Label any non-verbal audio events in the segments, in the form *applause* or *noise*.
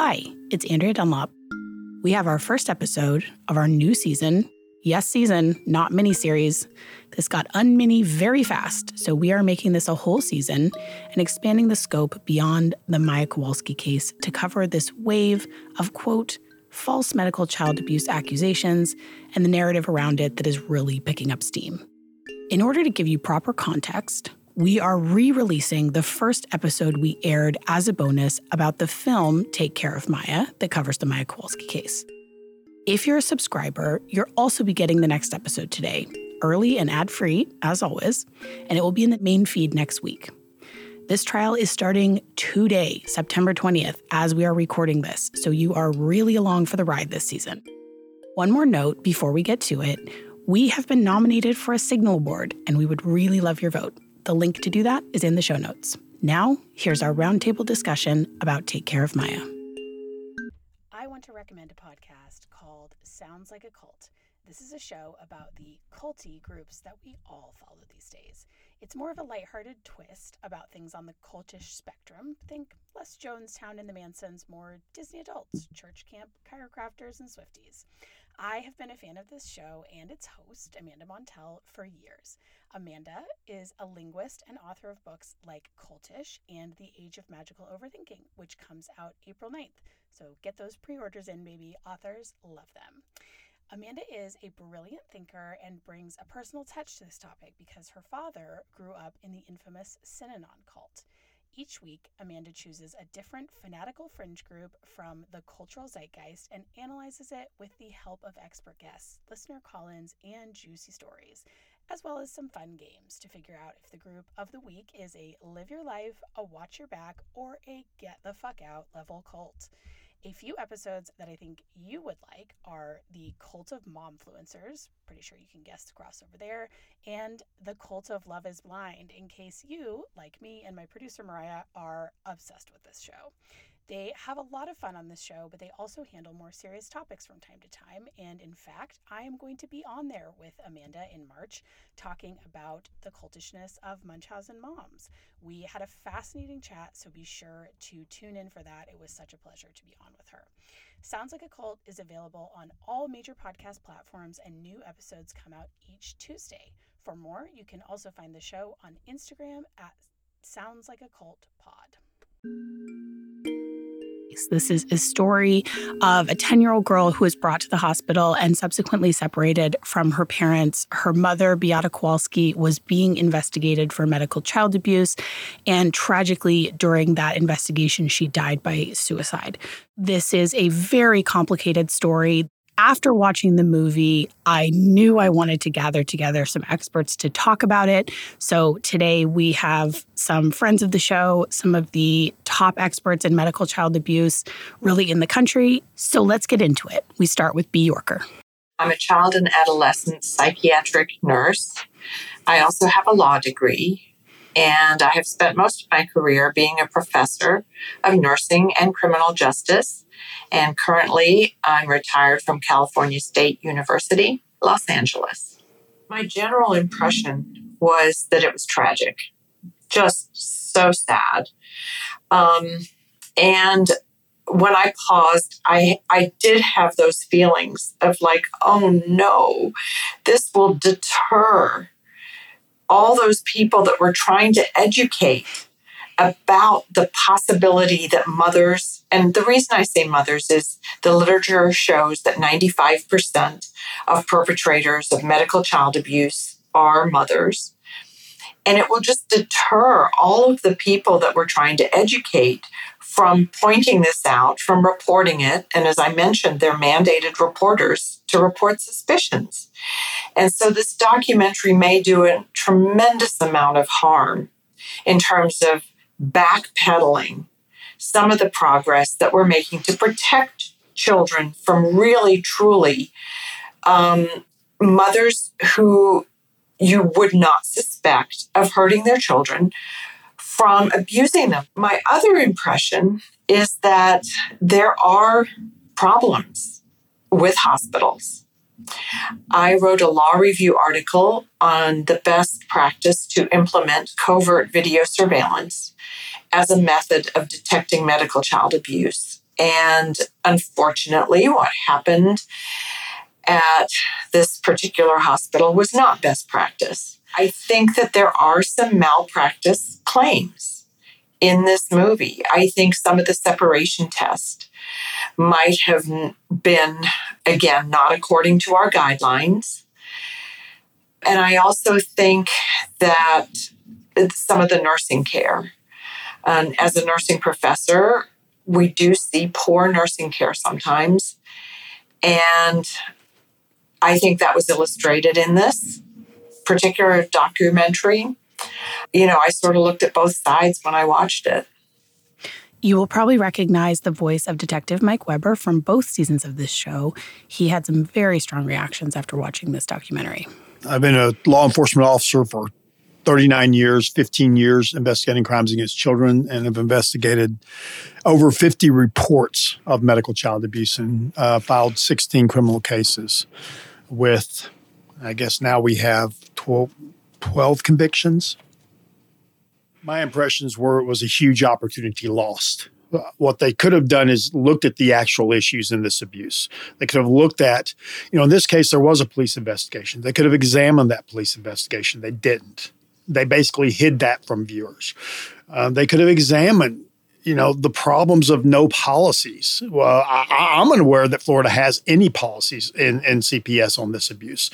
Hi, it's Andrea Dunlop. We have our first episode of our new season. Yes, season, not mini series. This got unmini very fast, so we are making this a whole season and expanding the scope beyond the Maya Kowalski case to cover this wave of, quote, false medical child abuse accusations and the narrative around it that is really picking up steam. In order to give you proper context, we are re releasing the first episode we aired as a bonus about the film Take Care of Maya that covers the Maya Kowalski case. If you're a subscriber, you'll also be getting the next episode today, early and ad free, as always, and it will be in the main feed next week. This trial is starting today, September 20th, as we are recording this, so you are really along for the ride this season. One more note before we get to it we have been nominated for a Signal Award, and we would really love your vote. The link to do that is in the show notes. Now, here's our roundtable discussion about Take Care of Maya. I want to recommend a podcast called Sounds Like a Cult. This is a show about the culty groups that we all follow these days. It's more of a lighthearted twist about things on the cultish spectrum. Think less Jonestown and the Mansons, more Disney adults, church camp, chiropractors, and Swifties. I have been a fan of this show and its host, Amanda Montell, for years. Amanda is a linguist and author of books like Cultish and The Age of Magical Overthinking, which comes out April 9th. So get those pre orders in, baby. Authors love them. Amanda is a brilliant thinker and brings a personal touch to this topic because her father grew up in the infamous Synanon cult. Each week, Amanda chooses a different fanatical fringe group from the cultural zeitgeist and analyzes it with the help of expert guests, listener call ins, and juicy stories, as well as some fun games to figure out if the group of the week is a live your life, a watch your back, or a get the fuck out level cult. A few episodes that I think you would like are the Cult of Momfluencers, pretty sure you can guess the crossover there, and the Cult of Love is Blind, in case you, like me and my producer Mariah, are obsessed with this show. They have a lot of fun on this show, but they also handle more serious topics from time to time. And in fact, I am going to be on there with Amanda in March talking about the cultishness of Munchausen moms. We had a fascinating chat, so be sure to tune in for that. It was such a pleasure to be on with her. Sounds Like a Cult is available on all major podcast platforms, and new episodes come out each Tuesday. For more, you can also find the show on Instagram at Sounds Like a Cult Pod. This is a story of a 10 year old girl who was brought to the hospital and subsequently separated from her parents. Her mother, Beata Kowalski, was being investigated for medical child abuse. And tragically, during that investigation, she died by suicide. This is a very complicated story after watching the movie, I knew I wanted to gather together some experts to talk about it. So today we have some friends of the show, some of the top experts in medical child abuse really in the country. So let's get into it. We start with Bea. Yorker. I'm a child and adolescent psychiatric nurse. I also have a law degree, and I have spent most of my career being a professor of nursing and criminal justice and currently, I'm retired from California State University, Los Angeles. My general impression was that it was tragic, just so sad. Um, and when I paused, I, I did have those feelings of like, oh no, this will deter all those people that were trying to educate about the possibility that mothers, and the reason I say mothers is the literature shows that 95% of perpetrators of medical child abuse are mothers. And it will just deter all of the people that we're trying to educate from pointing this out, from reporting it. And as I mentioned, they're mandated reporters to report suspicions. And so this documentary may do a tremendous amount of harm in terms of backpedaling some of the progress that we're making to protect children from really, truly um, mothers who you would not suspect of hurting their children from abusing them. My other impression is that there are problems with hospitals. I wrote a law review article on the best practice to implement covert video surveillance as a method of detecting medical child abuse. And unfortunately, what happened at this particular hospital was not best practice. I think that there are some malpractice claims in this movie. I think some of the separation test might have been, again, not according to our guidelines. And I also think that some of the nursing care. And as a nursing professor, we do see poor nursing care sometimes. And I think that was illustrated in this particular documentary. You know, I sort of looked at both sides when I watched it. You will probably recognize the voice of Detective Mike Weber from both seasons of this show. He had some very strong reactions after watching this documentary. I've been a law enforcement officer for 39 years, 15 years investigating crimes against children, and have investigated over 50 reports of medical child abuse and uh, filed 16 criminal cases with, I guess now we have 12, 12 convictions. My impressions were it was a huge opportunity lost. What they could have done is looked at the actual issues in this abuse. They could have looked at, you know, in this case, there was a police investigation. They could have examined that police investigation. They didn't. They basically hid that from viewers. Uh, they could have examined you know the problems of no policies. Well, I, am unaware that Florida has any policies in, in CPS on this abuse.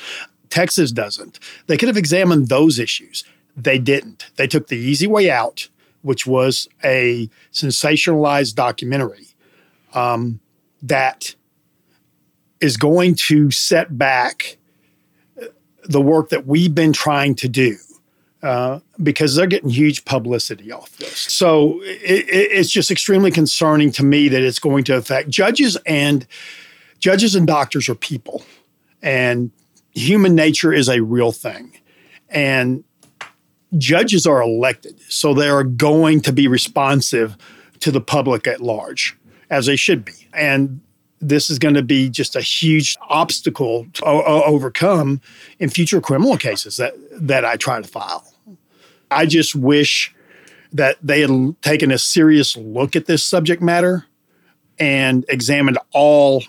Texas doesn't. They could have examined those issues. They didn't. They took the easy way out, which was a sensationalized documentary um, that is going to set back the work that we've been trying to do uh, because they're getting huge publicity off this. So it, it's just extremely concerning to me that it's going to affect judges and judges and doctors are people, and human nature is a real thing, and judges are elected, so they are going to be responsive to the public at large, as they should be, and this is going to be just a huge obstacle to o- overcome in future criminal cases that that I try to file. I just wish that they had taken a serious look at this subject matter and examined all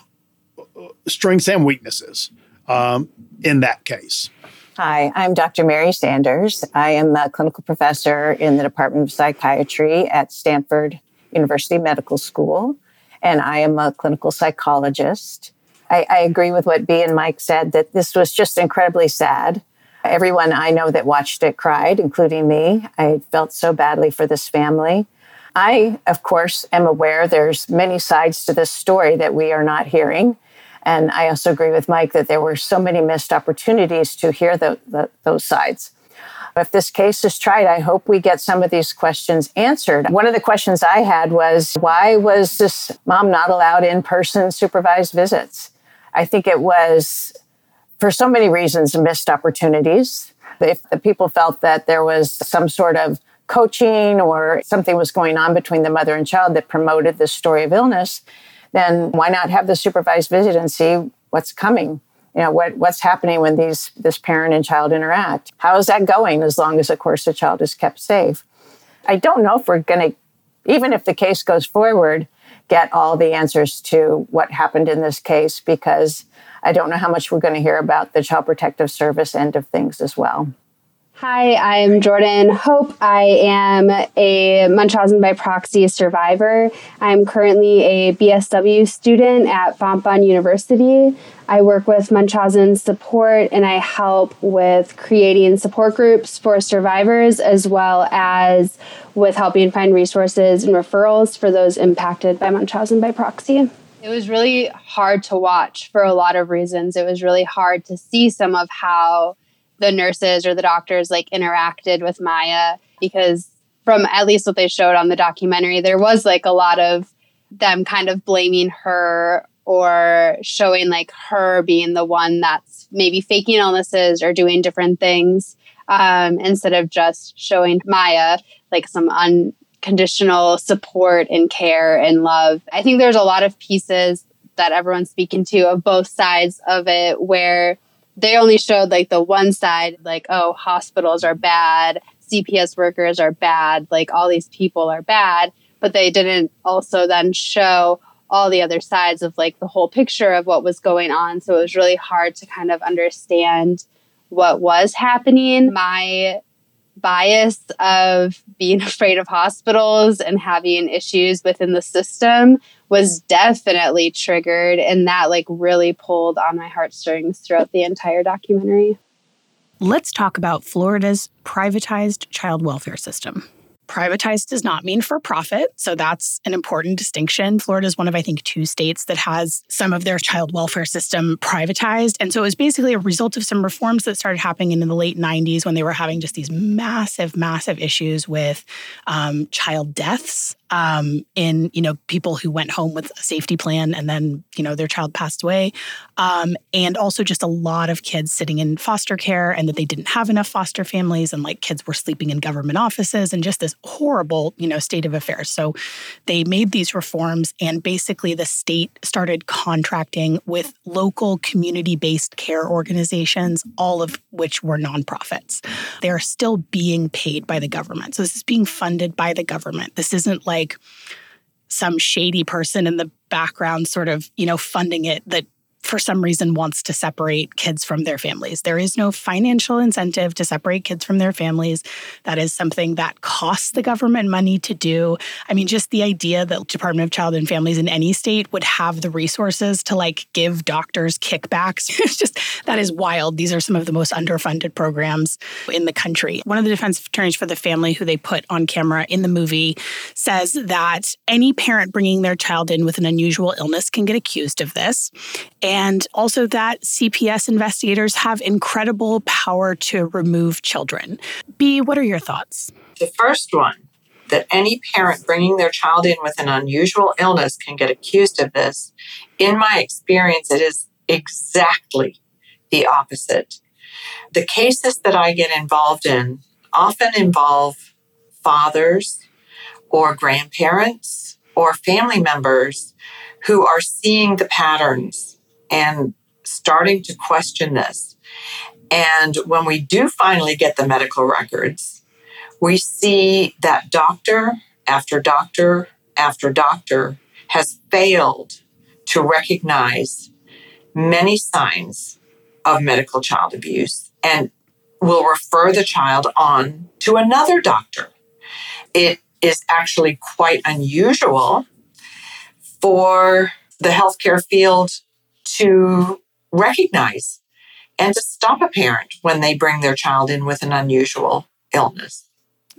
strengths and weaknesses um, in that case. Hi, I'm Dr. Mary Sanders. I am a clinical professor in the Department of Psychiatry at Stanford University Medical School, and I am a clinical psychologist. I, I agree with what Bea and Mike said that this was just incredibly sad. Everyone I know that watched it cried, including me. I felt so badly for this family. I, of course, am aware there's many sides to this story that we are not hearing. And I also agree with Mike that there were so many missed opportunities to hear the, the, those sides. If this case is tried, I hope we get some of these questions answered. One of the questions I had was why was this mom not allowed in person supervised visits? I think it was for so many reasons, missed opportunities. If the people felt that there was some sort of coaching or something was going on between the mother and child that promoted this story of illness, then why not have the supervised visit and see what's coming? You know, what, what's happening when these this parent and child interact? How is that going as long as, of course, the child is kept safe? I don't know if we're going to, even if the case goes forward, get all the answers to what happened in this case because I don't know how much we're going to hear about the Child Protective Service end of things as well. Hi, I'm Jordyn Hope. I am a Munchausen by proxy survivor. I'm currently a BSW student at Fontbonne University. I work with Munchausen support and I help with creating support groups for survivors as well as with helping find resources and referrals for those impacted by Munchausen by proxy. It was really hard to watch for a lot of reasons. It was really hard to see some of how the nurses or the doctors like interacted with Maya because from at least what they showed on the documentary, there was like a lot of them kind of blaming her or showing like her being the one that's maybe faking illnesses or doing different things um, instead of just showing Maya like some unconditional support and care and love. I think there's a lot of pieces that everyone's speaking to of both sides of it where they only showed like the one side, like, oh, hospitals are bad, CPS workers are bad, like all these people are bad. But they didn't also then show all the other sides of like the whole picture of what was going on. So it was really hard to kind of understand what was happening. My bias of being *laughs* afraid of hospitals and having issues within the system was definitely triggered and that like really pulled on my heartstrings throughout the entire documentary. Let's talk about Florida's privatized child welfare system. Privatized does not mean for profit. So that's an important distinction. Florida is one of, I think, two states that has some of their child welfare system privatized. And so it was basically a result of some reforms that started happening in the late 90s when they were having just these massive, massive issues with um, child deaths um, in you know people who went home with a safety plan and then you know their child passed away, um, and also just a lot of kids sitting in foster care and that they didn't have enough foster families and like kids were sleeping in government offices and just this horrible you know state of affairs. So they made these reforms and basically the state started contracting with local community-based care organizations, all of which were nonprofits. They are still being paid by the government. So this is being funded by the government. This isn't like some shady person in the background sort of, you know, funding it that for some reason wants to separate kids from their families. There is no financial incentive to separate kids from their families. That is something that costs the government money to do. I mean, just the idea that Department of Child and Families in any state would have the resources to like give doctors kickbacks. *laughs* it's just that is wild. These are some of the most underfunded programs in the country. One of the defense attorneys for the family who they put on camera in the movie says that any parent bringing their child in with an unusual illness can get accused of this. And also that CPS investigators have incredible power to remove children. Bea, what are your thoughts? The first one that any parent bringing their child in with an unusual illness can get accused of this. In my experience, it is exactly the opposite. The cases that I get involved in often involve fathers or grandparents or family members who are seeing the patterns and starting to question this. And when we do finally get the medical records, we see that doctor after doctor after doctor has failed to recognize many signs of medical child abuse and will refer the child on to another doctor. It is actually quite unusual for the healthcare field to recognize and to stop a parent when they bring their child in with an unusual illness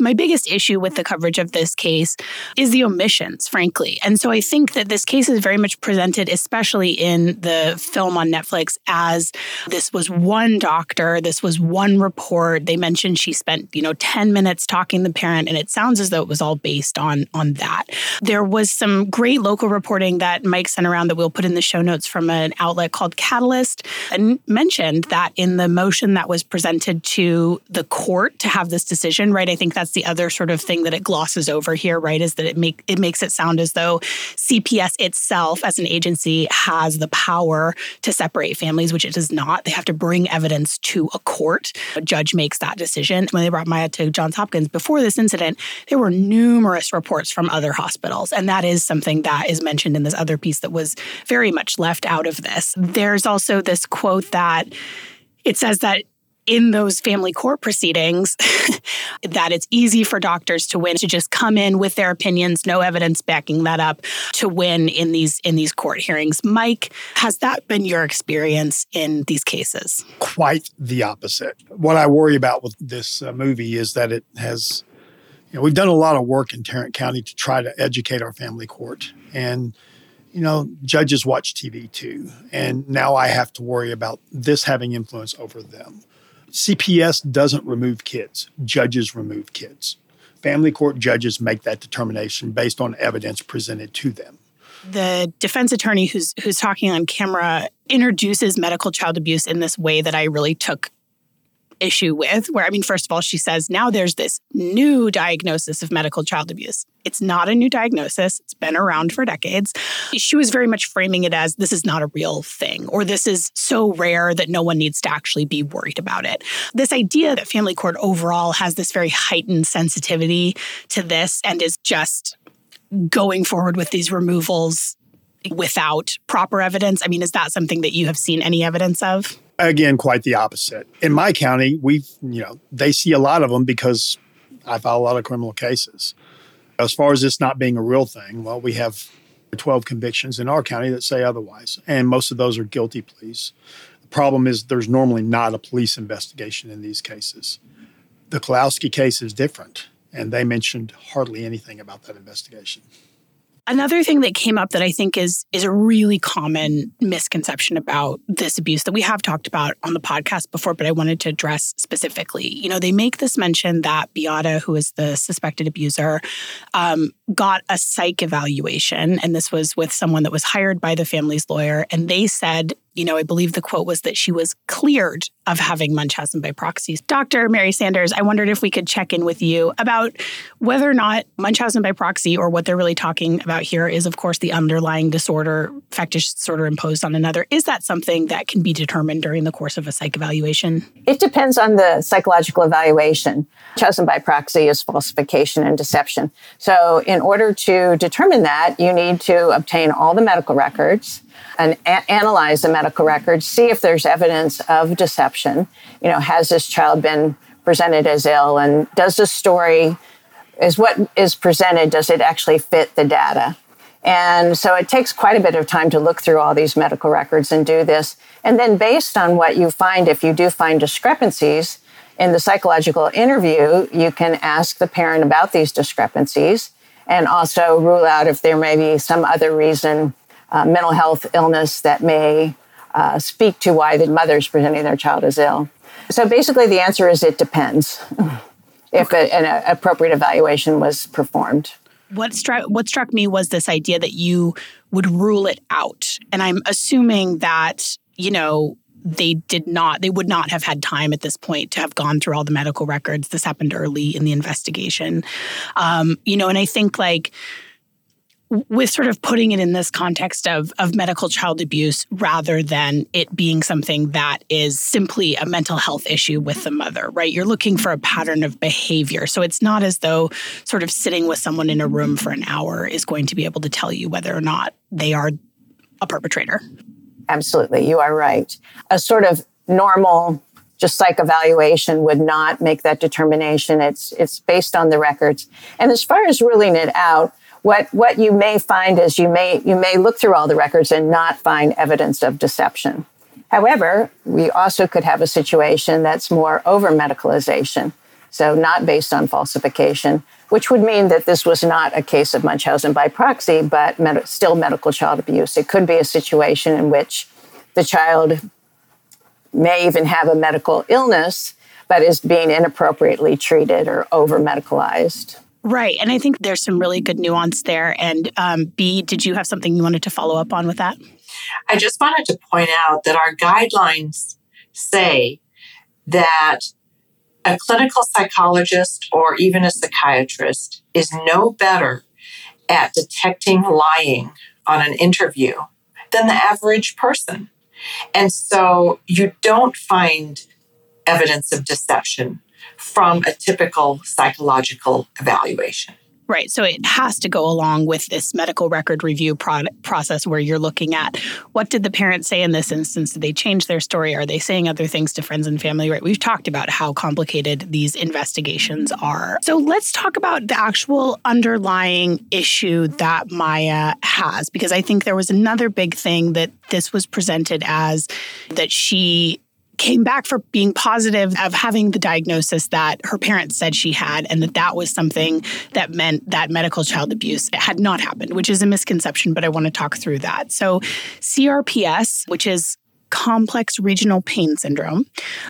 my biggest issue with the coverage of this case is the omissions, frankly. And so I think that this case is very much presented, especially in the film on Netflix, as this was one doctor, this was one report. They mentioned she spent, you know, 10 minutes talking to the parent, and it sounds as though it was all based on, on that. There was some great local reporting that Mike sent around that we'll put in the show notes from an outlet called Catalyst and mentioned that in the motion that was presented to the court to have this decision, right? I think that's that's the other sort of thing that it glosses over here, right? Is that it make it makes it sound as though CPS itself as an agency has the power to separate families, which it does not. They have to bring evidence to a court. A judge makes that decision. When they brought Maya to Johns Hopkins before this incident, there were numerous reports from other hospitals. And that is something that is mentioned in this other piece that was very much left out of this. There's also this quote that it says that in those family court proceedings *laughs* that it's easy for doctors to win to just come in with their opinions no evidence backing that up to win in these in these court hearings. Mike has that been your experience in these cases? Quite the opposite. What i worry about with this uh, movie is that it has you know we've done a lot of work in tarrant county to try to educate our family court. And you know judges watch tv too. And now i have to worry about this having influence over them CPS doesn't remove kids, judges remove kids. Family court judges make that determination based on evidence presented to them. The defense attorney who's who's talking on camera introduces medical child abuse in this way that I really took issue with, where I mean, first of all, she says now there's this new diagnosis of medical child abuse. It's not a new diagnosis, it's been around for decades. She was very much framing it as this is not a real thing, or this is so rare that no one needs to actually be worried about it. This idea that family court overall has this very heightened sensitivity to this and is just going forward with these removals without proper evidence? I mean, is that something that you have seen any evidence of? Again, quite the opposite. In my county, we, you know, they see a lot of them because I file a lot of criminal cases. As far as this not being a real thing, well, we have 12 convictions in our county that say otherwise, and most of those are guilty pleas. The problem is there's normally not a police investigation in these cases. The Kowalski case is different, and they mentioned hardly anything about that investigation. Another thing that came up that I think is is a really common misconception about this abuse that we have talked about on the podcast before, but I wanted to address specifically. You know, they make this mention that Beata, who is the suspected abuser, um, got a psych evaluation, and this was with someone that was hired by the family's lawyer, and they said you know, I believe the quote was that she was cleared of having Munchausen by proxy. Dr. Mary Sanders, I wondered if we could check in with you about whether or not Munchausen by proxy, or what they're really talking about here, is of course the underlying disorder, factitious disorder imposed on another. Is that something that can be determined during the course of a psych evaluation? It depends on the psychological evaluation. Munchausen by proxy is falsification and deception. So, in order to determine that, you need to obtain all the medical records and a- analyze the medical records, see if there's evidence of deception. You know, has this child been presented as ill, and does the story is what is presented does it actually fit the data? And so it takes quite a bit of time to look through all these medical records and do this. And then, based on what you find, if you do find discrepancies in the psychological interview, you can ask the parent about these discrepancies and also rule out if there may be some other reason uh, mental health illness that may uh, speak to why the mother is presenting their child as ill. So basically, the answer is it depends *laughs* if a, an appropriate evaluation was performed. What struck what struck me was this idea that you would rule it out, and I'm assuming that you know they did not they would not have had time at this point to have gone through all the medical records this happened early in the investigation um, you know and i think like with sort of putting it in this context of, of medical child abuse rather than it being something that is simply a mental health issue with the mother, right? You're looking for a pattern of behavior. So it's not as though sort of sitting with someone in a room for an hour is going to be able to tell you whether or not they are a perpetrator. Absolutely. You are right. A sort of normal just psych evaluation would not make that determination. It's it's based on the records. And as far as ruling it out, what what you may find is you may you may look through all the records and not find evidence of deception. However, we also could have a situation that's more over medicalization, so not based on falsification, which would mean that this was not a case of Munchausen by proxy, but med- still medical child abuse. It could be a situation in which the child may even have a medical illness, but is being inappropriately treated or over medicalized. Right. And I think there's some really good nuance there. And um, Bea, did you have something you wanted to follow up on with that? I just wanted to point out that our guidelines say that a clinical psychologist or even a psychiatrist is no better at detecting lying on an interview than the average person. And so you don't find evidence of deception from a typical psychological evaluation. Right. So it has to go along with this medical record review pro- process where you're looking at what did the parents say in this instance? Did they change their story? Are they saying other things to friends and family? Right. We've talked about how complicated these investigations are. So let's talk about the actual underlying issue that Maya has, because I think there was another big thing that this was presented as that she came back for being positive of having the diagnosis that her parents said she had and that that was something that meant that medical child abuse had not happened which is a misconception but i want to talk through that so crps which is complex regional pain syndrome.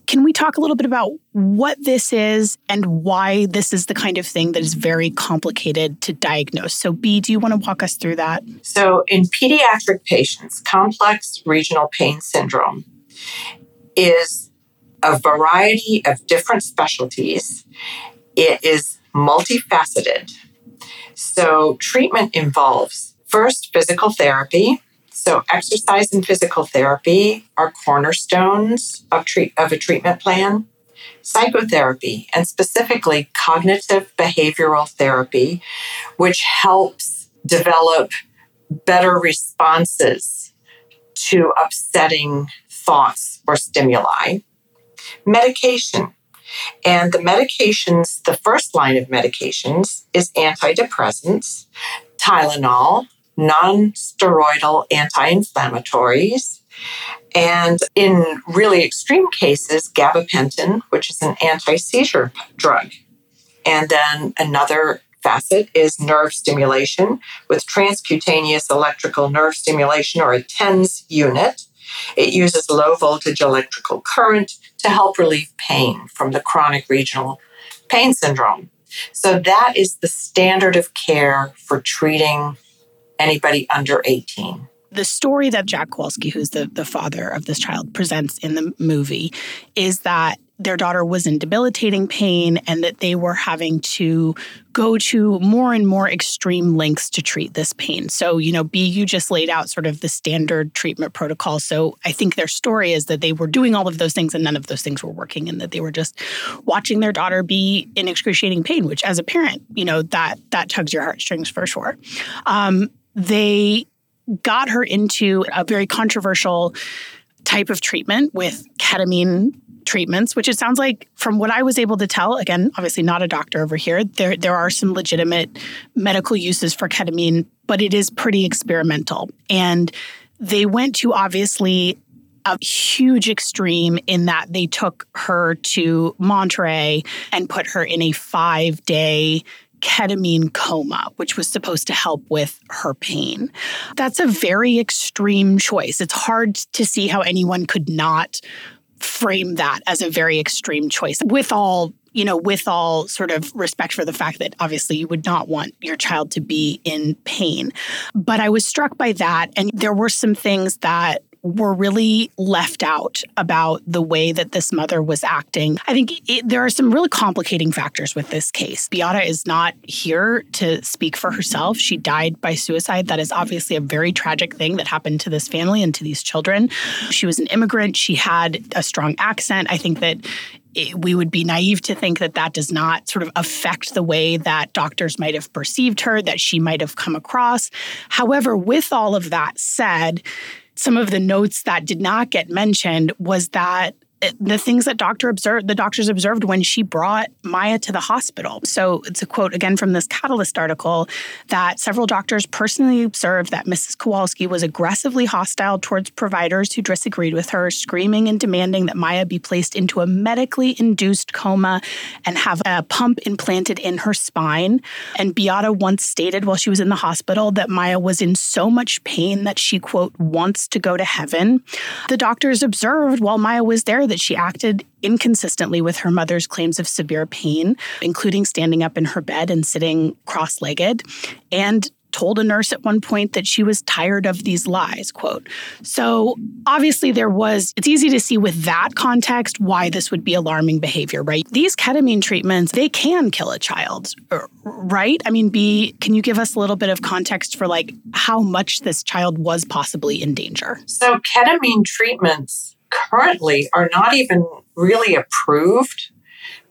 Can we talk a little bit about what this is and why this is the kind of thing that is very complicated to diagnose? So, Bea, do you want to walk us through that? So, in pediatric patients, complex regional pain syndrome is a variety of different specialties. It is multifaceted. So, treatment involves first physical therapy. So, exercise and physical therapy are cornerstones of, treat, of a treatment plan. Psychotherapy, and specifically cognitive behavioral therapy, which helps develop better responses to upsetting thoughts or stimuli. Medication. And the medications, the first line of medications is antidepressants, Tylenol, non steroidal anti inflammatories, and in really extreme cases, gabapentin, which is an anti seizure drug. And then another facet is nerve stimulation with transcutaneous electrical nerve stimulation or a TENS unit. It uses low voltage electrical current to help relieve pain from the chronic regional pain syndrome. So that is the standard of care for treating anybody under 18 the story that Jack Kowalski, who's the, the father of this child, presents in the movie is that their daughter was in debilitating pain and that they were having to go to more and more extreme lengths to treat this pain. So, you know, Bea, you just laid out sort of the standard treatment protocol. So I think their story is that they were doing all of those things and none of those things were working and that they were just watching their daughter be in excruciating pain, which as a parent, you know, that that tugs your heartstrings for sure. Um, they got her into a very controversial type of treatment with ketamine treatments, which it sounds like from what I was able to tell, again, obviously not a doctor over here, there there are some legitimate medical uses for ketamine, but it is pretty experimental. And they went to obviously a huge extreme in that they took her to Monterrey and put her in a five day ketamine coma, which was supposed to help with her pain. That's a very extreme choice. It's hard to see how anyone could not frame that as a very extreme choice with all you know with all sort of respect for the fact that obviously you would not want your child to be in pain. But i was struck by that and there were some things that were really left out about the way that this mother was acting. I think it, there are some really complicating factors with this case. Beata is not here to speak for herself. She died by suicide. That is obviously a very tragic thing that happened to this family and to these children. She was an immigrant. She had a strong accent. I think that we would be naive to think that that does not sort of affect the way that doctors might have perceived her, that she might have come across. However, with all of that said, some of the notes that did not get mentioned was that the things that doctor observed the doctors observed when she brought Maya to the hospital. So it's a quote again from this Catalyst article that several doctors personally observed that Mrs. Kowalski was aggressively hostile towards providers who disagreed with her, screaming and demanding that Maya be placed into a medically induced coma and have a pump implanted in her spine. And Beata once stated while she was in the hospital that Maya was in so much pain that she quote wants to go to heaven. The doctors observed while Maya was there that she acted inconsistently with her mother's claims of severe pain, including standing up in her bed and sitting cross legged, and told a nurse at one point that she was tired of these lies quote. So obviously there was it's easy to see with that context why this would be alarming behavior right? These ketamine treatments they can kill a child right? I mean Bea can you give us a little bit of context for like how much this child was possibly in danger? So ketamine treatments currently are not even really approved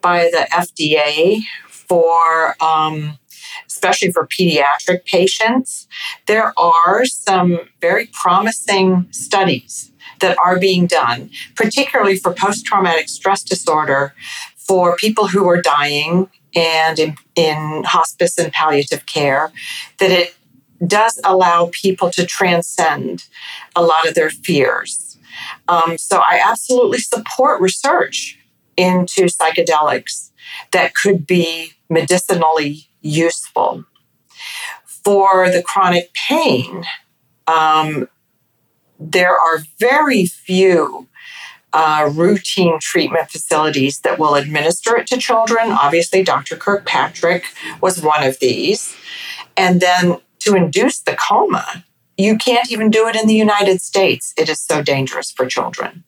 by the FDA for, um, especially for pediatric patients. There are some very promising studies that are being done, particularly for post traumatic stress disorder for people who are dying and in, in hospice and palliative care, that it does allow people to transcend a lot of their fears um, so I absolutely support research into psychedelics that could be medicinally useful. For the chronic pain, um, there are very few uh, routine treatment facilities that will administer it to children. Obviously, Dr. Kirkpatrick was one of these. And then to induce the coma, you can't even do it in the United States. It is so dangerous for children.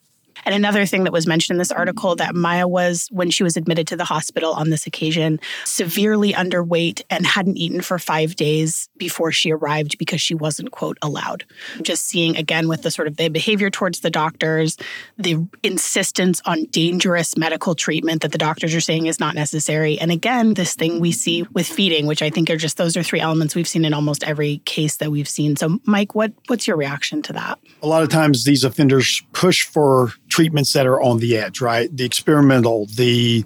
And another thing that was mentioned in this mm-hmm. article that Maya was, when she was admitted to the hospital on this occasion, severely underweight and hadn't eaten for five days before she arrived because she wasn't, quote, allowed. Just seeing again with the sort of the behavior towards the doctors, the insistence on dangerous medical treatment that the doctors are saying is not necessary. And again, this thing we see mm-hmm. with feeding, which I think are just those are three elements we've seen in almost every case that we've seen. So, Mike, what what's your reaction to that? A lot of times these offenders push for treatments that are on the edge, right? The experimental, the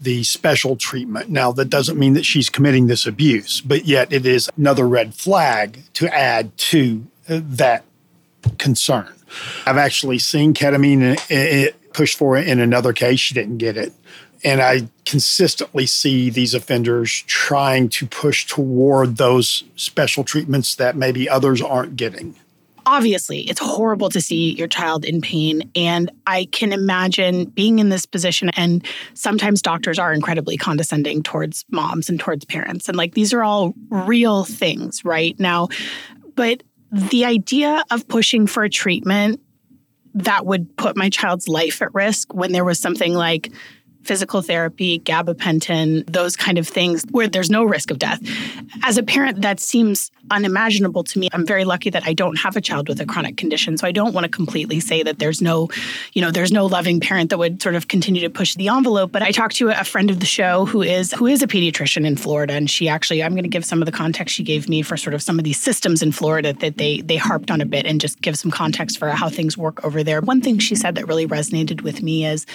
the special treatment. Now, that doesn't mean that she's committing this abuse, but yet it is another red flag to add to uh, that concern. I've actually seen ketamine pushed for it in another case. She didn't get it. And I consistently see these offenders trying to push toward those special treatments that maybe others aren't getting obviously it's horrible to see your child in pain and i can imagine being in this position and sometimes doctors are incredibly condescending towards moms and towards parents and like these are all real things right now. But the idea of pushing for a treatment that would put my child's life at risk when there was something like physical therapy, gabapentin, those kind of things where there's no risk of death. As a parent, that seems unimaginable to me. I'm very lucky that I don't have a child with a chronic condition, so I don't want to completely say that there's no, you know, there's no loving parent that would sort of continue to push the envelope. But I talked to a friend of the show who is who is a pediatrician in Florida, and she actually I'm going to give some of the context she gave me for sort of some of these systems in Florida that they they harped on a bit, and just give some context for how things work over there. One thing she said that really resonated with me is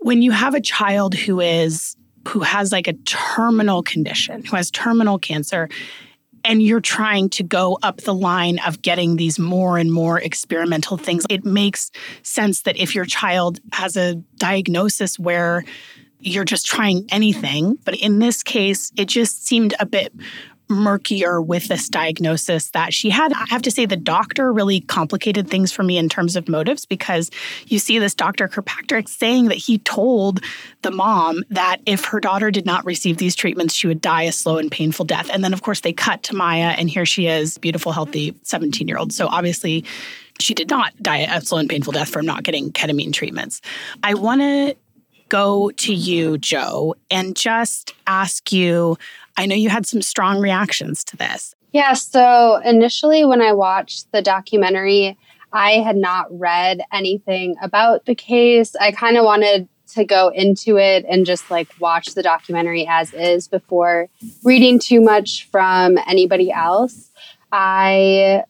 when you have a child who is who has like a terminal condition, who has terminal cancer, and you're trying to go up the line of getting these more and more experimental things, it makes sense that if your child has a diagnosis where you're just trying anything, but in this case, it just seemed a bit murkier with this diagnosis that she had. I have to say, the doctor really complicated things for me in terms of motives because you see this Dr. Kirkpatrick saying that he told the mom that if her daughter did not receive these treatments, she would die a slow and painful death. And then, of course, they cut to Maya, and here she is, beautiful, healthy 17 year old. So obviously, she did not die a slow and painful death from not getting ketamine treatments. I want to go to you, Joe, and just ask you I know you had some strong reactions to this. Yeah. So initially, when I watched the documentary, I had not read anything about the case. I kind of wanted to go into it and just like watch the documentary as is before reading too much from anybody else. I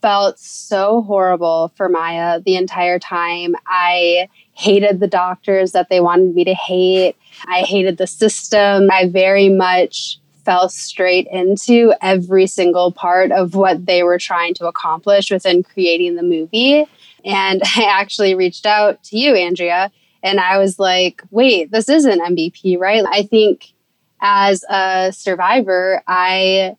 felt so horrible for Maya the entire time. I hated the doctors that they wanted me to hate. I hated the system. I very much fell straight into every single part of what they were trying to accomplish within creating the movie. And *laughs* I actually reached out to you, Andrea, and I was like, wait, this isn't MBP, right? I think as a survivor, I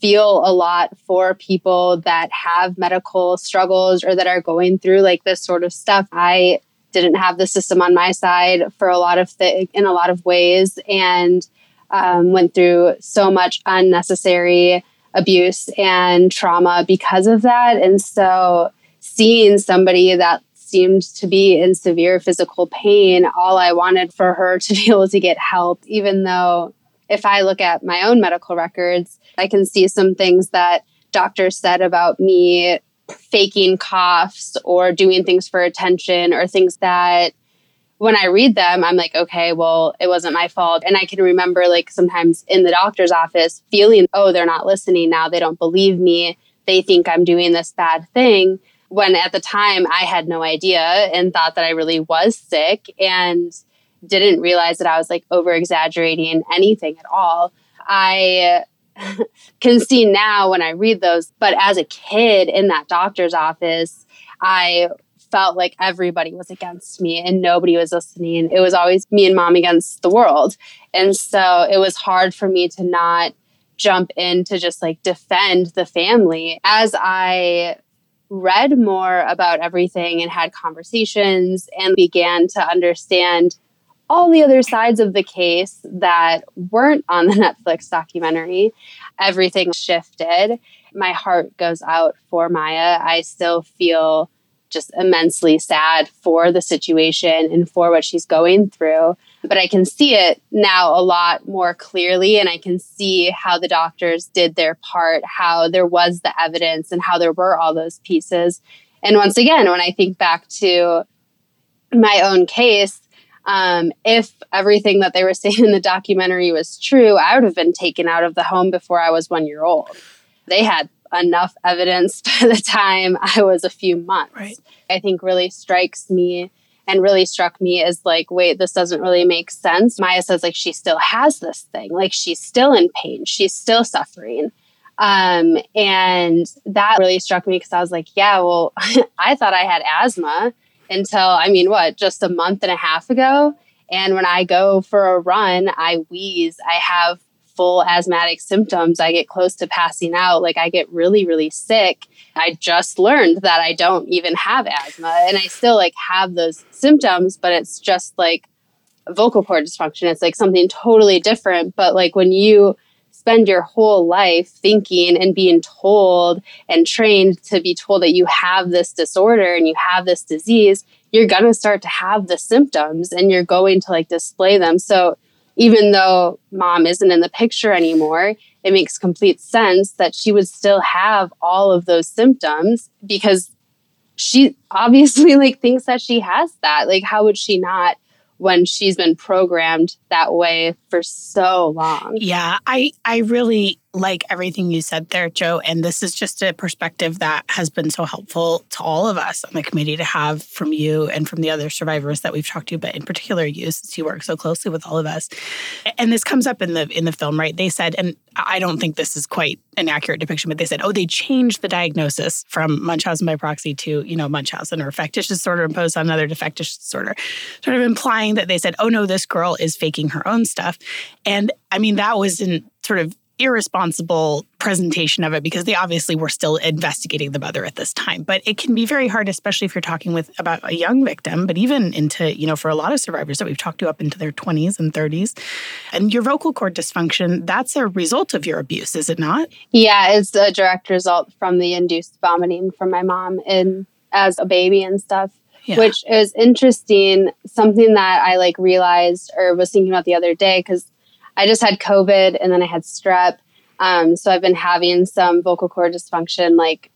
feel a lot for people that have medical struggles or that are going through like this sort of stuff. I didn't have the system on my side for a lot of th- in a lot of ways and um, went through so much unnecessary abuse and trauma because of that. And so seeing somebody that seemed to be in severe physical pain, all I wanted for her to *laughs* be able to get help, even though if I look at my own medical records, I can see some things that doctors said about me faking coughs or doing things for attention or things that when I read them, I'm like, okay, well, it wasn't my fault. And I can remember, like, sometimes in the doctor's office feeling, oh, they're not listening now. They don't believe me. They think I'm doing this bad thing. When at the time I had no idea and thought that I really was sick and didn't realize that I was like over exaggerating anything at all. I *laughs* can see now when I read those. But as a kid in that doctor's office, I felt like everybody was against me and nobody was listening. It was always me and mom against the world. And so it was hard for me to not jump in to just like defend the family. As I read more about everything and had conversations and began to understand all the other sides of the case that weren't on the *laughs* Netflix documentary, everything shifted. My heart goes out for Maya. I still feel just immensely sad for the situation and for what she's going through. But I can see it now a lot more clearly, and I can see how the doctors did their part, how there was the evidence, and how there were all those pieces. And once again, when I think back to my own case, um, if everything that they were *laughs* saying in the documentary was true, I would have been taken out of the home before I was one year old. They had enough evidence *laughs* by the time I was a few months. Right. I think really strikes me and really struck me is like, wait, this doesn't really make sense. Maya says like she still has this thing, like she's still in pain, she's still suffering. Um, and that really struck me because I was like, yeah, well, *laughs* I thought I had asthma until I mean, what, just a month and a half ago. And when I go for a run, I wheeze. I have full asthmatic symptoms. I get close to passing out. Like I get really, really sick. I just learned that I don't even have asthma and I still like have those symptoms, but it's just like vocal cord dysfunction. It's like something totally different. But like when you spend your whole life thinking and being told and trained to be told that you have this disorder and you have this disease, you're going to start to have the symptoms and you're going to like display them. So even though mom isn't in the picture anymore, it makes complete sense that she would still have all of those symptoms because she obviously *laughs* like thinks that she has that. Like how would she not when she's been programmed that way for so long? Yeah, I I really like everything you said there, Joe, And this is just a perspective that has been so helpful to all of us on the committee to have from you and from the other survivors that we've talked to, but in particular you, since you work so closely with all of us. And this comes up in the in the film, right? They said, and I don't think this is quite an accurate depiction, but they said, oh, they changed the diagnosis from Munchausen by proxy to, you know, Munchausen or factitious disorder imposed on another defectitious disorder, sort of implying that they said, oh no, this girl is faking her own stuff. And I mean, that was in sort of irresponsible presentation of it because they obviously were still investigating the mother at this time. But it can be very hard especially if you're talking with about a young victim but even into you know for a lot of survivors that we've talked to up into their 20s and 30s and your vocal cord dysfunction that's a result of your abuse is it not? Yeah it's a direct result from the induced vomiting from my mom and as a baby and stuff yeah. which is interesting something that i like realized or was thinking about the other day because I just had COVID and then I had strep. Um, so I've been having some vocal cord dysfunction, like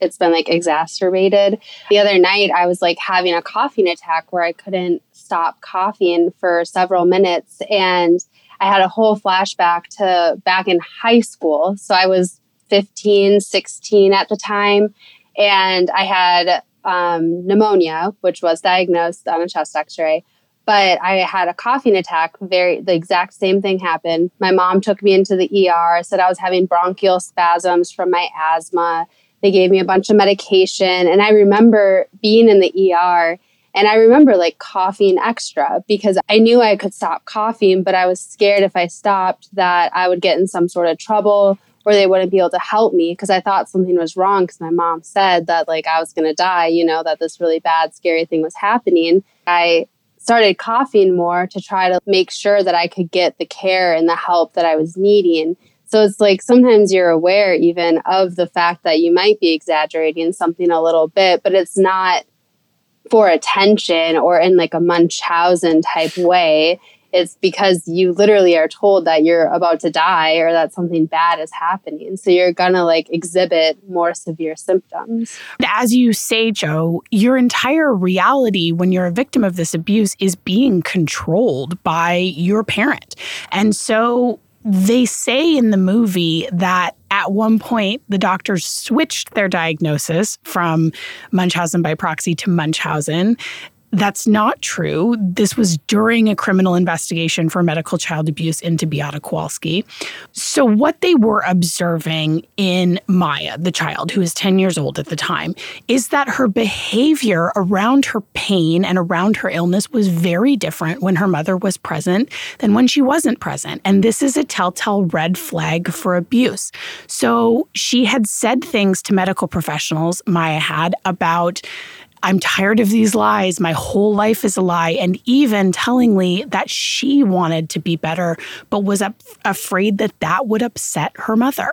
it's been like exacerbated. The other night, I was like having a coughing attack where I couldn't stop coughing for several minutes. And I had a whole flashback to back in high school. So I was 15, 16 at the time. And I had um, pneumonia, which was diagnosed on a chest x ray but I had a coughing attack. Very, the exact same thing happened. My mom took me into the ER, said I was having bronchial spasms from my asthma. They gave me a bunch of medication. And I remember being in the ER and I remember like coughing extra because I knew I could stop coughing, but I was scared if I stopped that I would get in some sort of trouble or they wouldn't be able to help me because I thought something was wrong because my mom said that like I was going to die, you know, that this really bad, scary thing was happening. I started coughing more to try to make sure that I could get the care and the help that I was needing. So it's like sometimes you're aware even of the fact that you might be exaggerating something a little bit, but it's not for attention or in like a Munchausen type way it's because you literally are told that you're about to die or that something bad is happening. So you're to like exhibit more severe symptoms. As you say, Joe, your entire reality when you're a victim of this abuse is being controlled by your parent. And so they say in the movie that at one point the doctors switched their diagnosis from Munchausen by proxy to Munchausen that's not true. This was during a criminal investigation for medical child abuse into Beata Kowalski. So, what they were observing in Maya, the child who is 10 years old at the time, is that her behavior around her pain and around her illness was very different when her mother was present than when she wasn't present. And this is a telltale red flag for abuse. So, she had said things to medical professionals, Maya had, about I'm tired of these lies. My whole life is a lie. And even tellingly that she wanted to be better, but was up, afraid that that would upset her mother.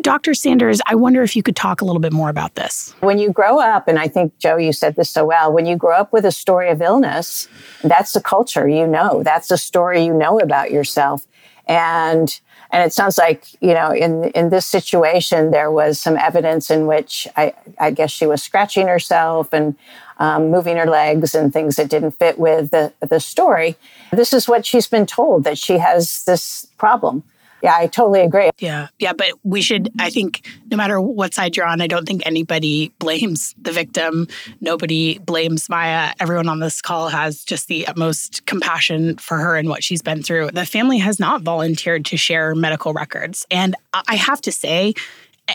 Dr. Sanders, I wonder if you could talk a little bit more about this. When you grow up, and I think, Joe, you said this so well, when you grow up with a story of illness, that's the culture you know. That's the story you know about yourself. And and it sounds like, you know, in in this situation, there was some evidence in which I, I guess she was scratching herself and um, moving her legs and things that didn't fit with the, the story. This is what she's been told that she has this problem. Yeah, I totally agree. Yeah. Yeah. But we should, I think, no matter what side you're on, I don't think anybody blames the victim. Nobody blames Maya. Everyone on this call has just the utmost compassion for her and what she's been through. The family has not volunteered to share medical records. And I have to say,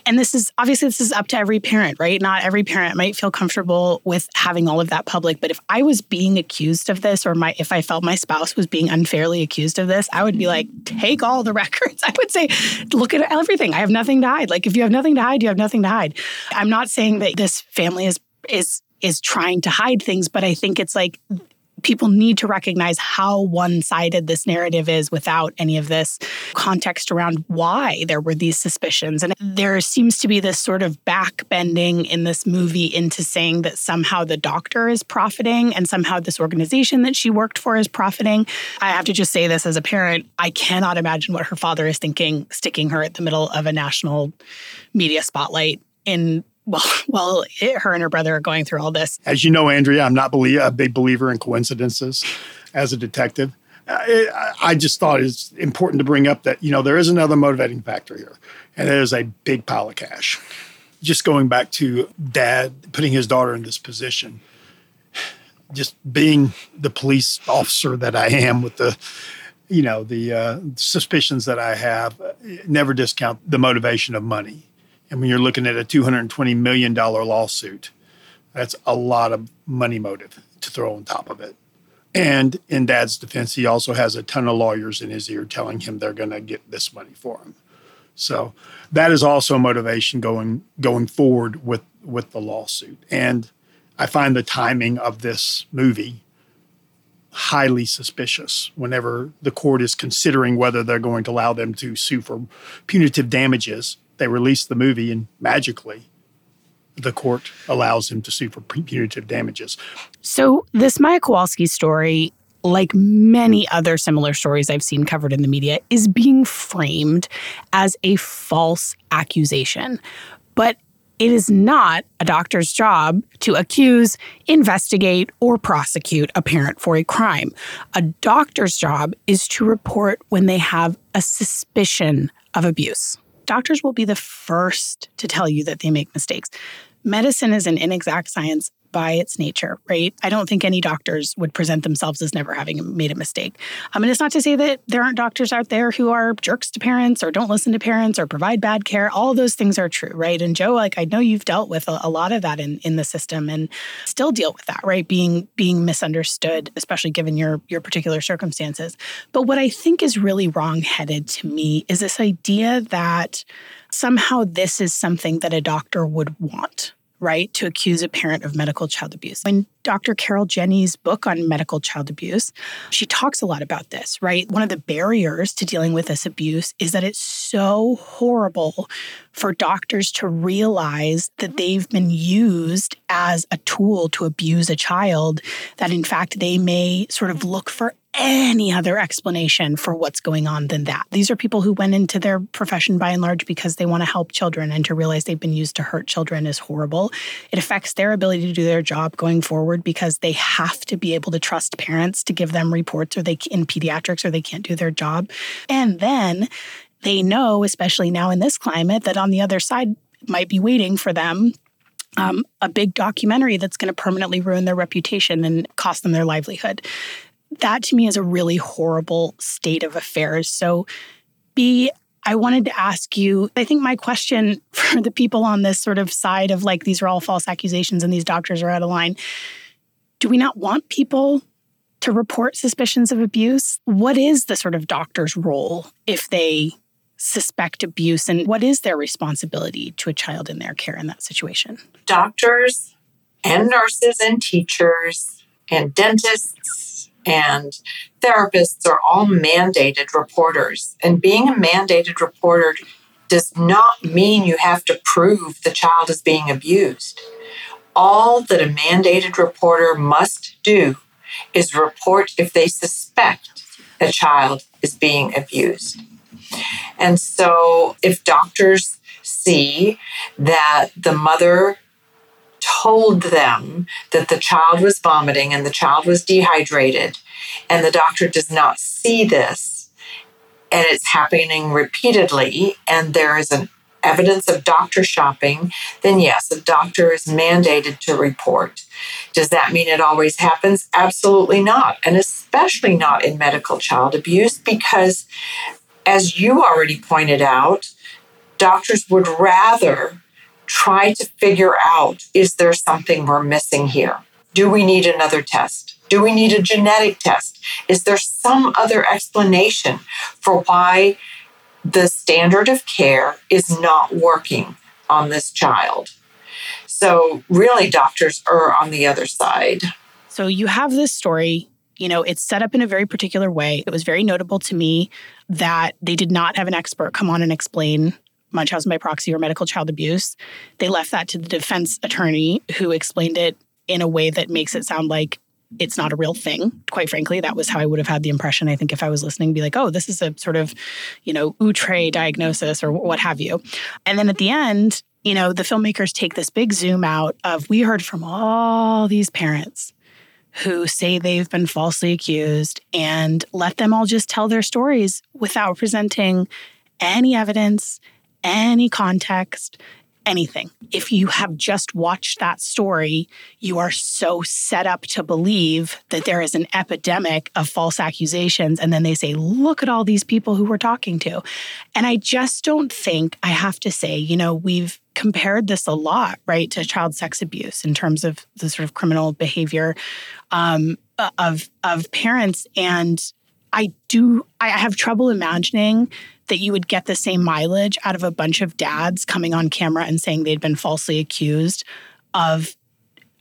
and this is obviously this is up to every parent, right? Not every parent might feel comfortable with having all of that public, but if I was being accused of this or my if I felt my spouse was being unfairly accused of this, I would be like, take all the *laughs* records. I would say, look at everything. I have nothing to hide. Like if you have nothing to hide, you have nothing to hide. I'm not saying that this family is is is trying to hide things, but I think it's like people need to recognize how one sided this narrative is without any of this context around why there were these suspicions. And there seems to be this sort of backbending in this movie into saying that somehow the doctor is profiting and somehow this organization that she worked for is profiting. I have to just say this as a parent I cannot imagine what her father is thinking, sticking her at the middle of a national media spotlight in well, *laughs* well, it, her and her brother are going through all this. As you know, Andrea, I'm not a big believer in coincidences as a detective. I, I just thought it's important to bring up that, you know, there is another motivating factor here, and it is a big pile of cash. Just going back to dad putting his daughter in this position, just being the police officer that I am with the, you know, the uh, suspicions that I have, never discount the motivation of money and when you're looking at a $220 million lawsuit, that's a lot of money motive to throw on top of it. And in dad's defense, he also has a ton of lawyers in his ear telling him they're going to get this money for him. So that is also motivation going going forward with with the lawsuit. And I find the timing of this movie highly suspicious whenever the court is considering whether they're going to allow them to sue for punitive damages they release the movie and magically the court allows him to sue for punitive damages. So this Maya Kowalski story, like many other similar stories I've seen covered in the media, is being framed as a false accusation. But it is not a doctor's job to accuse, investigate, or prosecute a parent for a crime. A doctor's job is to report when they have a suspicion of abuse doctors will be the first to tell you that they make mistakes. Medicine is an inexact science by its nature, right? I don't think any doctors would present themselves as never having made a mistake. Um, I mean, it's not to say that there aren't doctors out there who are jerks to parents or don't listen to parents or provide bad care. All those things are true, right? And Joe, like I know you've dealt with a, a lot of that in, in the system and still deal with that, right? Being being misunderstood, especially given your your particular circumstances. But what I think is really wrongheaded to me is this idea that somehow this is something that a doctor would want right to accuse a parent of medical child abuse. In Dr. Carole Jenny's book on medical child abuse, she talks a lot about this, right? One of the barriers to dealing with this abuse is that it's so horrible for doctors to realize that they've been used as a tool to abuse a child, that in fact they may sort of look for any other explanation for what's going on than that. These are people who went into their profession by and large because they want to help children and to realize they've been used to hurt children is horrible. It affects their ability to do their job going forward because they have to be able to trust parents to give them reports or they in pediatrics or they can't do their job. And then they know, especially now in this climate, that on the other side might be waiting for them um, a big documentary that's going to permanently ruin their reputation and cost them their livelihood that to me is a really horrible state of affairs. So, Bea, I wanted to ask you I think my question *laughs* for the people on this sort of side of like these are all false accusations and these doctors are out of line do we not want people to report suspicions of abuse? What is the sort of doctor's role if they suspect abuse and what is their responsibility to a child in their care in that situation? Doctors and nurses and teachers and dentists and therapists are all mandated reporters. And being a mandated reporter does not mean you have to prove the child is being abused. All that a mandated reporter must do is report if they suspect a child is being abused. And so, if doctors see that the mother told them that the child was vomiting and the child was dehydrated, and the doctor does not see this, and it's happening repeatedly, and there is an evidence of doctor shopping, then yes, a doctor is mandated to report. Does that mean it always happens? Absolutely not. And especially not in medical child abuse, because as you already pointed out, doctors would rather try to figure out is there something we're missing here? Do we need another test? Do we need a genetic test? Is there some other explanation for why the standard of care is not working on this child? So, really, doctors are on the other side. So, you have this story. You know, it's set up in a very particular way. It was very notable to me that they did not have an expert come on and explain Munchausen by proxy or medical child abuse. They left that to the defense attorney who explained it in a way that makes it sound like it's not a real thing. Quite frankly, that was how I would have had the impression. I think if I was listening, be like, oh, this is a sort of, you know, outre diagnosis or what have you. And then at the end, you know, the filmmakers take this big zoom out of we heard from all these parents who say they've been falsely accused and let them all just tell their stories without presenting any evidence, any context, anything. If you have just watched that story, you are so set up to believe that there is an epidemic of false accusations. And then they say, look at all these people who we're talking to. And I just don't think, I have to say, you know, we've compared this a lot, right, to child sex abuse in terms of the sort of criminal behavior um, of, of parents. And I do, I have trouble imagining that you would get the same mileage out of a bunch of dads coming on camera and saying they'd been falsely accused of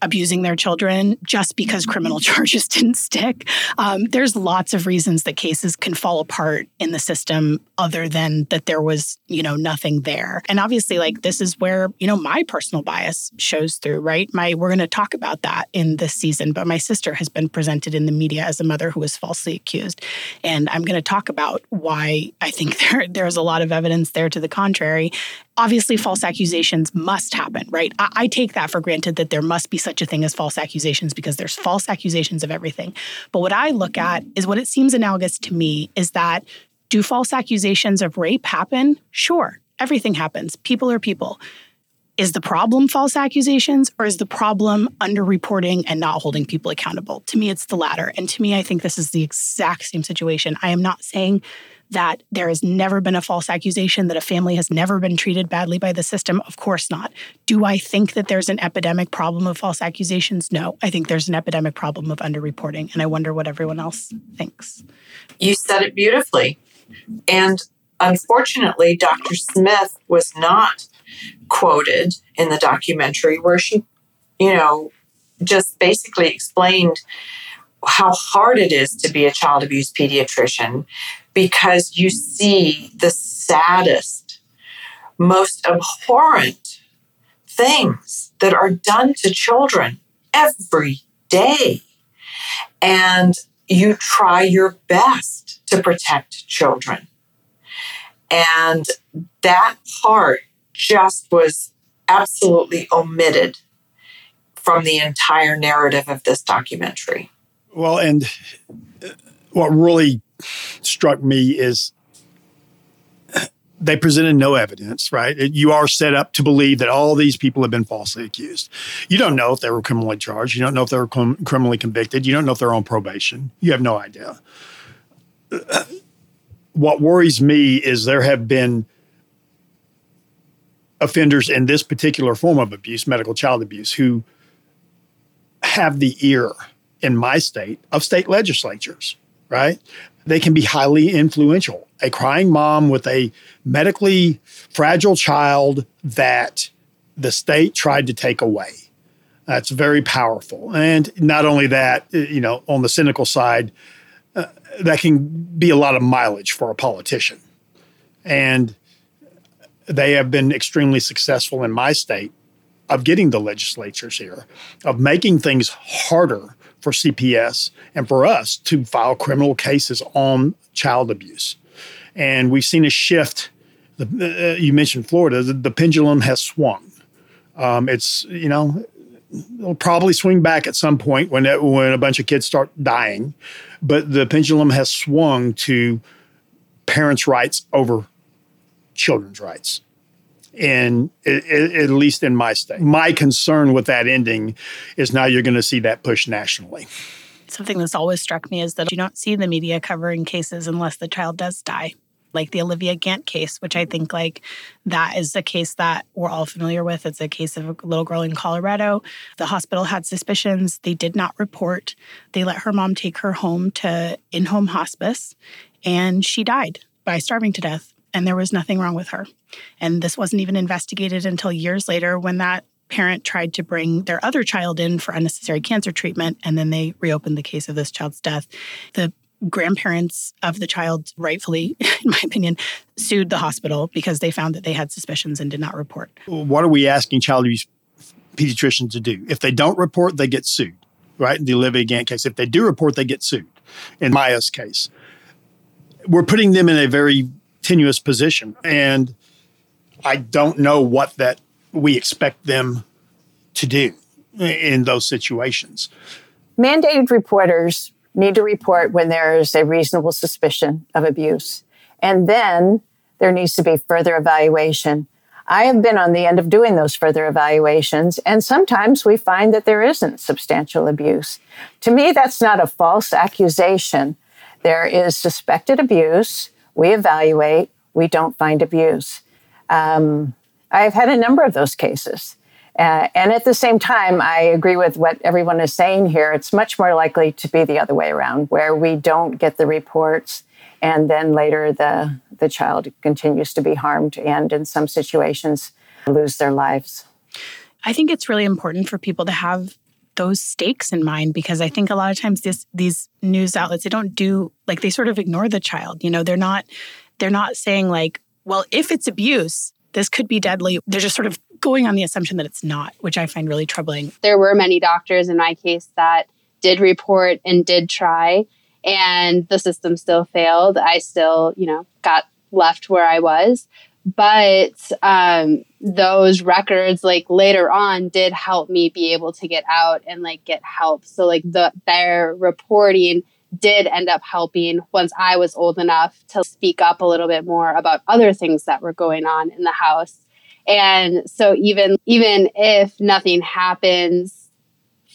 abusing their children just because criminal *laughs* charges didn't stick. Um, there's lots of reasons that cases can fall apart in the system other than that there was, you know, nothing there. And obviously, like this is where, you know, my personal bias shows through, right? My we're going to talk about that in this season, but my sister has been presented in the media as a mother who was falsely accused. And I'm going to talk about why I think *laughs* there there's a lot of evidence there to the contrary obviously false accusations must happen, right? I, I, take that for granted that there must be such a thing as false accusations because there's false accusations of everything. But what I look at is what it seems analogous to me is that do false accusations of rape happen? Sure, everything happens. People are people. Is the problem false accusations or is the problem underreporting and not holding people accountable? To me, it's the latter. And to me, I think this is the exact same situation. I am not saying that there has never been a false accusation, that a family has never been treated badly by the system? Of course not. Do I think that there's an epidemic problem of false accusations? No. I think there's an epidemic problem of underreporting. And I wonder what everyone else thinks. You said it beautifully. And unfortunately, Dr. Smith was not quoted in the documentary where she, you know, just basically explained how hard it is to be a child abuse pediatrician because you see the saddest, most abhorrent things that are done to children every day. And you try your best to protect children. And that part just was absolutely omitted from the entire narrative of this documentary. Well, and uh, what really struck me is they presented no evidence, right? You are set up to believe that all these people have been falsely accused. You don't know if they were criminally charged. You don't know if they were criminally convicted. You don't know if they're on probation. You have no idea. What worries me is there have been offenders in this particular form of abuse, medical child abuse, who have the ear in my state of state legislatures, right? They can be highly influential. A crying mom with a medically fragile child that the state tried to take away. That's very powerful. And not only that, you know, on the cynical side, uh, that can be a lot of mileage for a politician. And they have been extremely successful in my state of getting the legislatures here, of making things harder for CPS and for us to file criminal cases on child abuse. And we've seen a shift. The, uh, you mentioned Florida, the, the pendulum has swung. Um, it's, you know, it'll probably swing back at some point when, it, when a bunch of kids start dying. But the pendulum has swung to parents' rights over children's rights in at least in my state. My concern with that ending is now you're going to see that push nationally. Something that's always struck me is that you don't see the media covering cases unless the child does die. Like the Olivia Gant case, which I think like that is a case that we're all familiar with. It's a case of a little girl in Colorado. The hospital had suspicions. They did not report. They let her mom take her home to in-home hospice and she died by starving to death and there was nothing wrong with her. And this wasn't even investigated until years later when that parent tried to bring their other child in for unnecessary cancer treatment, and then they reopened the case of this child's death. The grandparents of the child, rightfully, *laughs* in my opinion, sued the hospital because they found that they had suspicions and did not report. What are we asking child abuse pediatricians to do? If they don't report, they get sued, right? In the Olivia Gant case. If they do report, they get sued. In Maya's case, we're putting them in a very tenuous position. And I don't know what that we expect them to do in those situations. Mandated reporters need to report when there is a reasonable suspicion of abuse. And then there needs to be further evaluation. I have been on the end of doing those further evaluations, and sometimes we find that there isn't substantial abuse. To me, that's not a false accusation. There is suspected abuse, we evaluate, we don't find abuse. Um, I've had a number of those cases. Uh, and at the same time, I agree with what everyone is saying here. It's much more likely to be the other way around, where we don't get the reports, and then later the, the child continues to be harmed and, in some situations, lose their lives. I think it's really important for people to have those stakes in mind because I think a lot of times this these news outlets they don't do like they sort of ignore the child. You know, they're not they're not saying like, well, if it's abuse, this could be deadly. They're just sort of going on the assumption that it's not, which I find really troubling. There were many doctors in my case that did report and did try and the system still failed. I still, you know, got left where I was but um, those records like later on did help me be able to get out and like get help. So like the their reporting did end up helping once i was old enough to speak up a little bit more about other things that were going on in the house. And so even even if nothing happens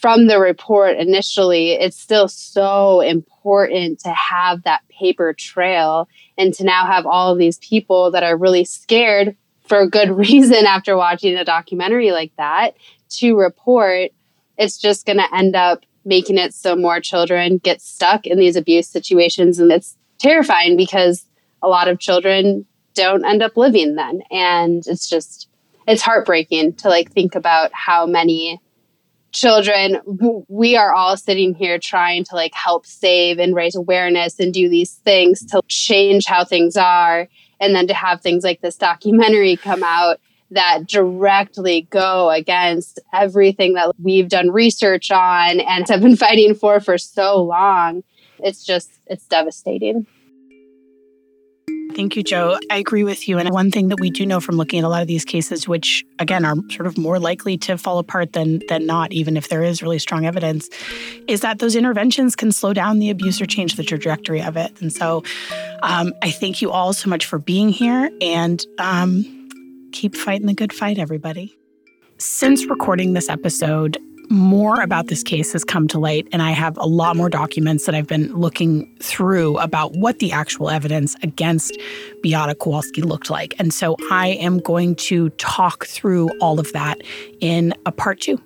from the report initially it's still so important to have that paper trail and to now have all of these people that are really scared for a good *laughs* reason after watching a documentary like that to report, it's just going to end up making it so more children get stuck in these abuse situations. And it's terrifying because a lot of children don't end up living then. And it's just, it's heartbreaking to like think about how many children we are all sitting here trying to like help save and raise awareness and do these things to change how things are and then to have things like this documentary come out that directly go against everything that we've done research on and have been *laughs* fighting for for so long. It's just it's devastating Thank you, Joe. I agree with you. And one thing that we do know from looking at a lot of these cases, which again are sort of more likely to fall apart than than not, even if there is really strong evidence, is that those interventions can slow down the abuse or change the trajectory of it. And so, um, I thank you all so much for being here, and um, keep fighting the good fight, everybody. Since recording this episode, more about this case has come to light, and I have a lot more documents that I've been looking through about what the actual evidence against Beata Kowalski looked like. And so I am going to talk through all of that in a part two.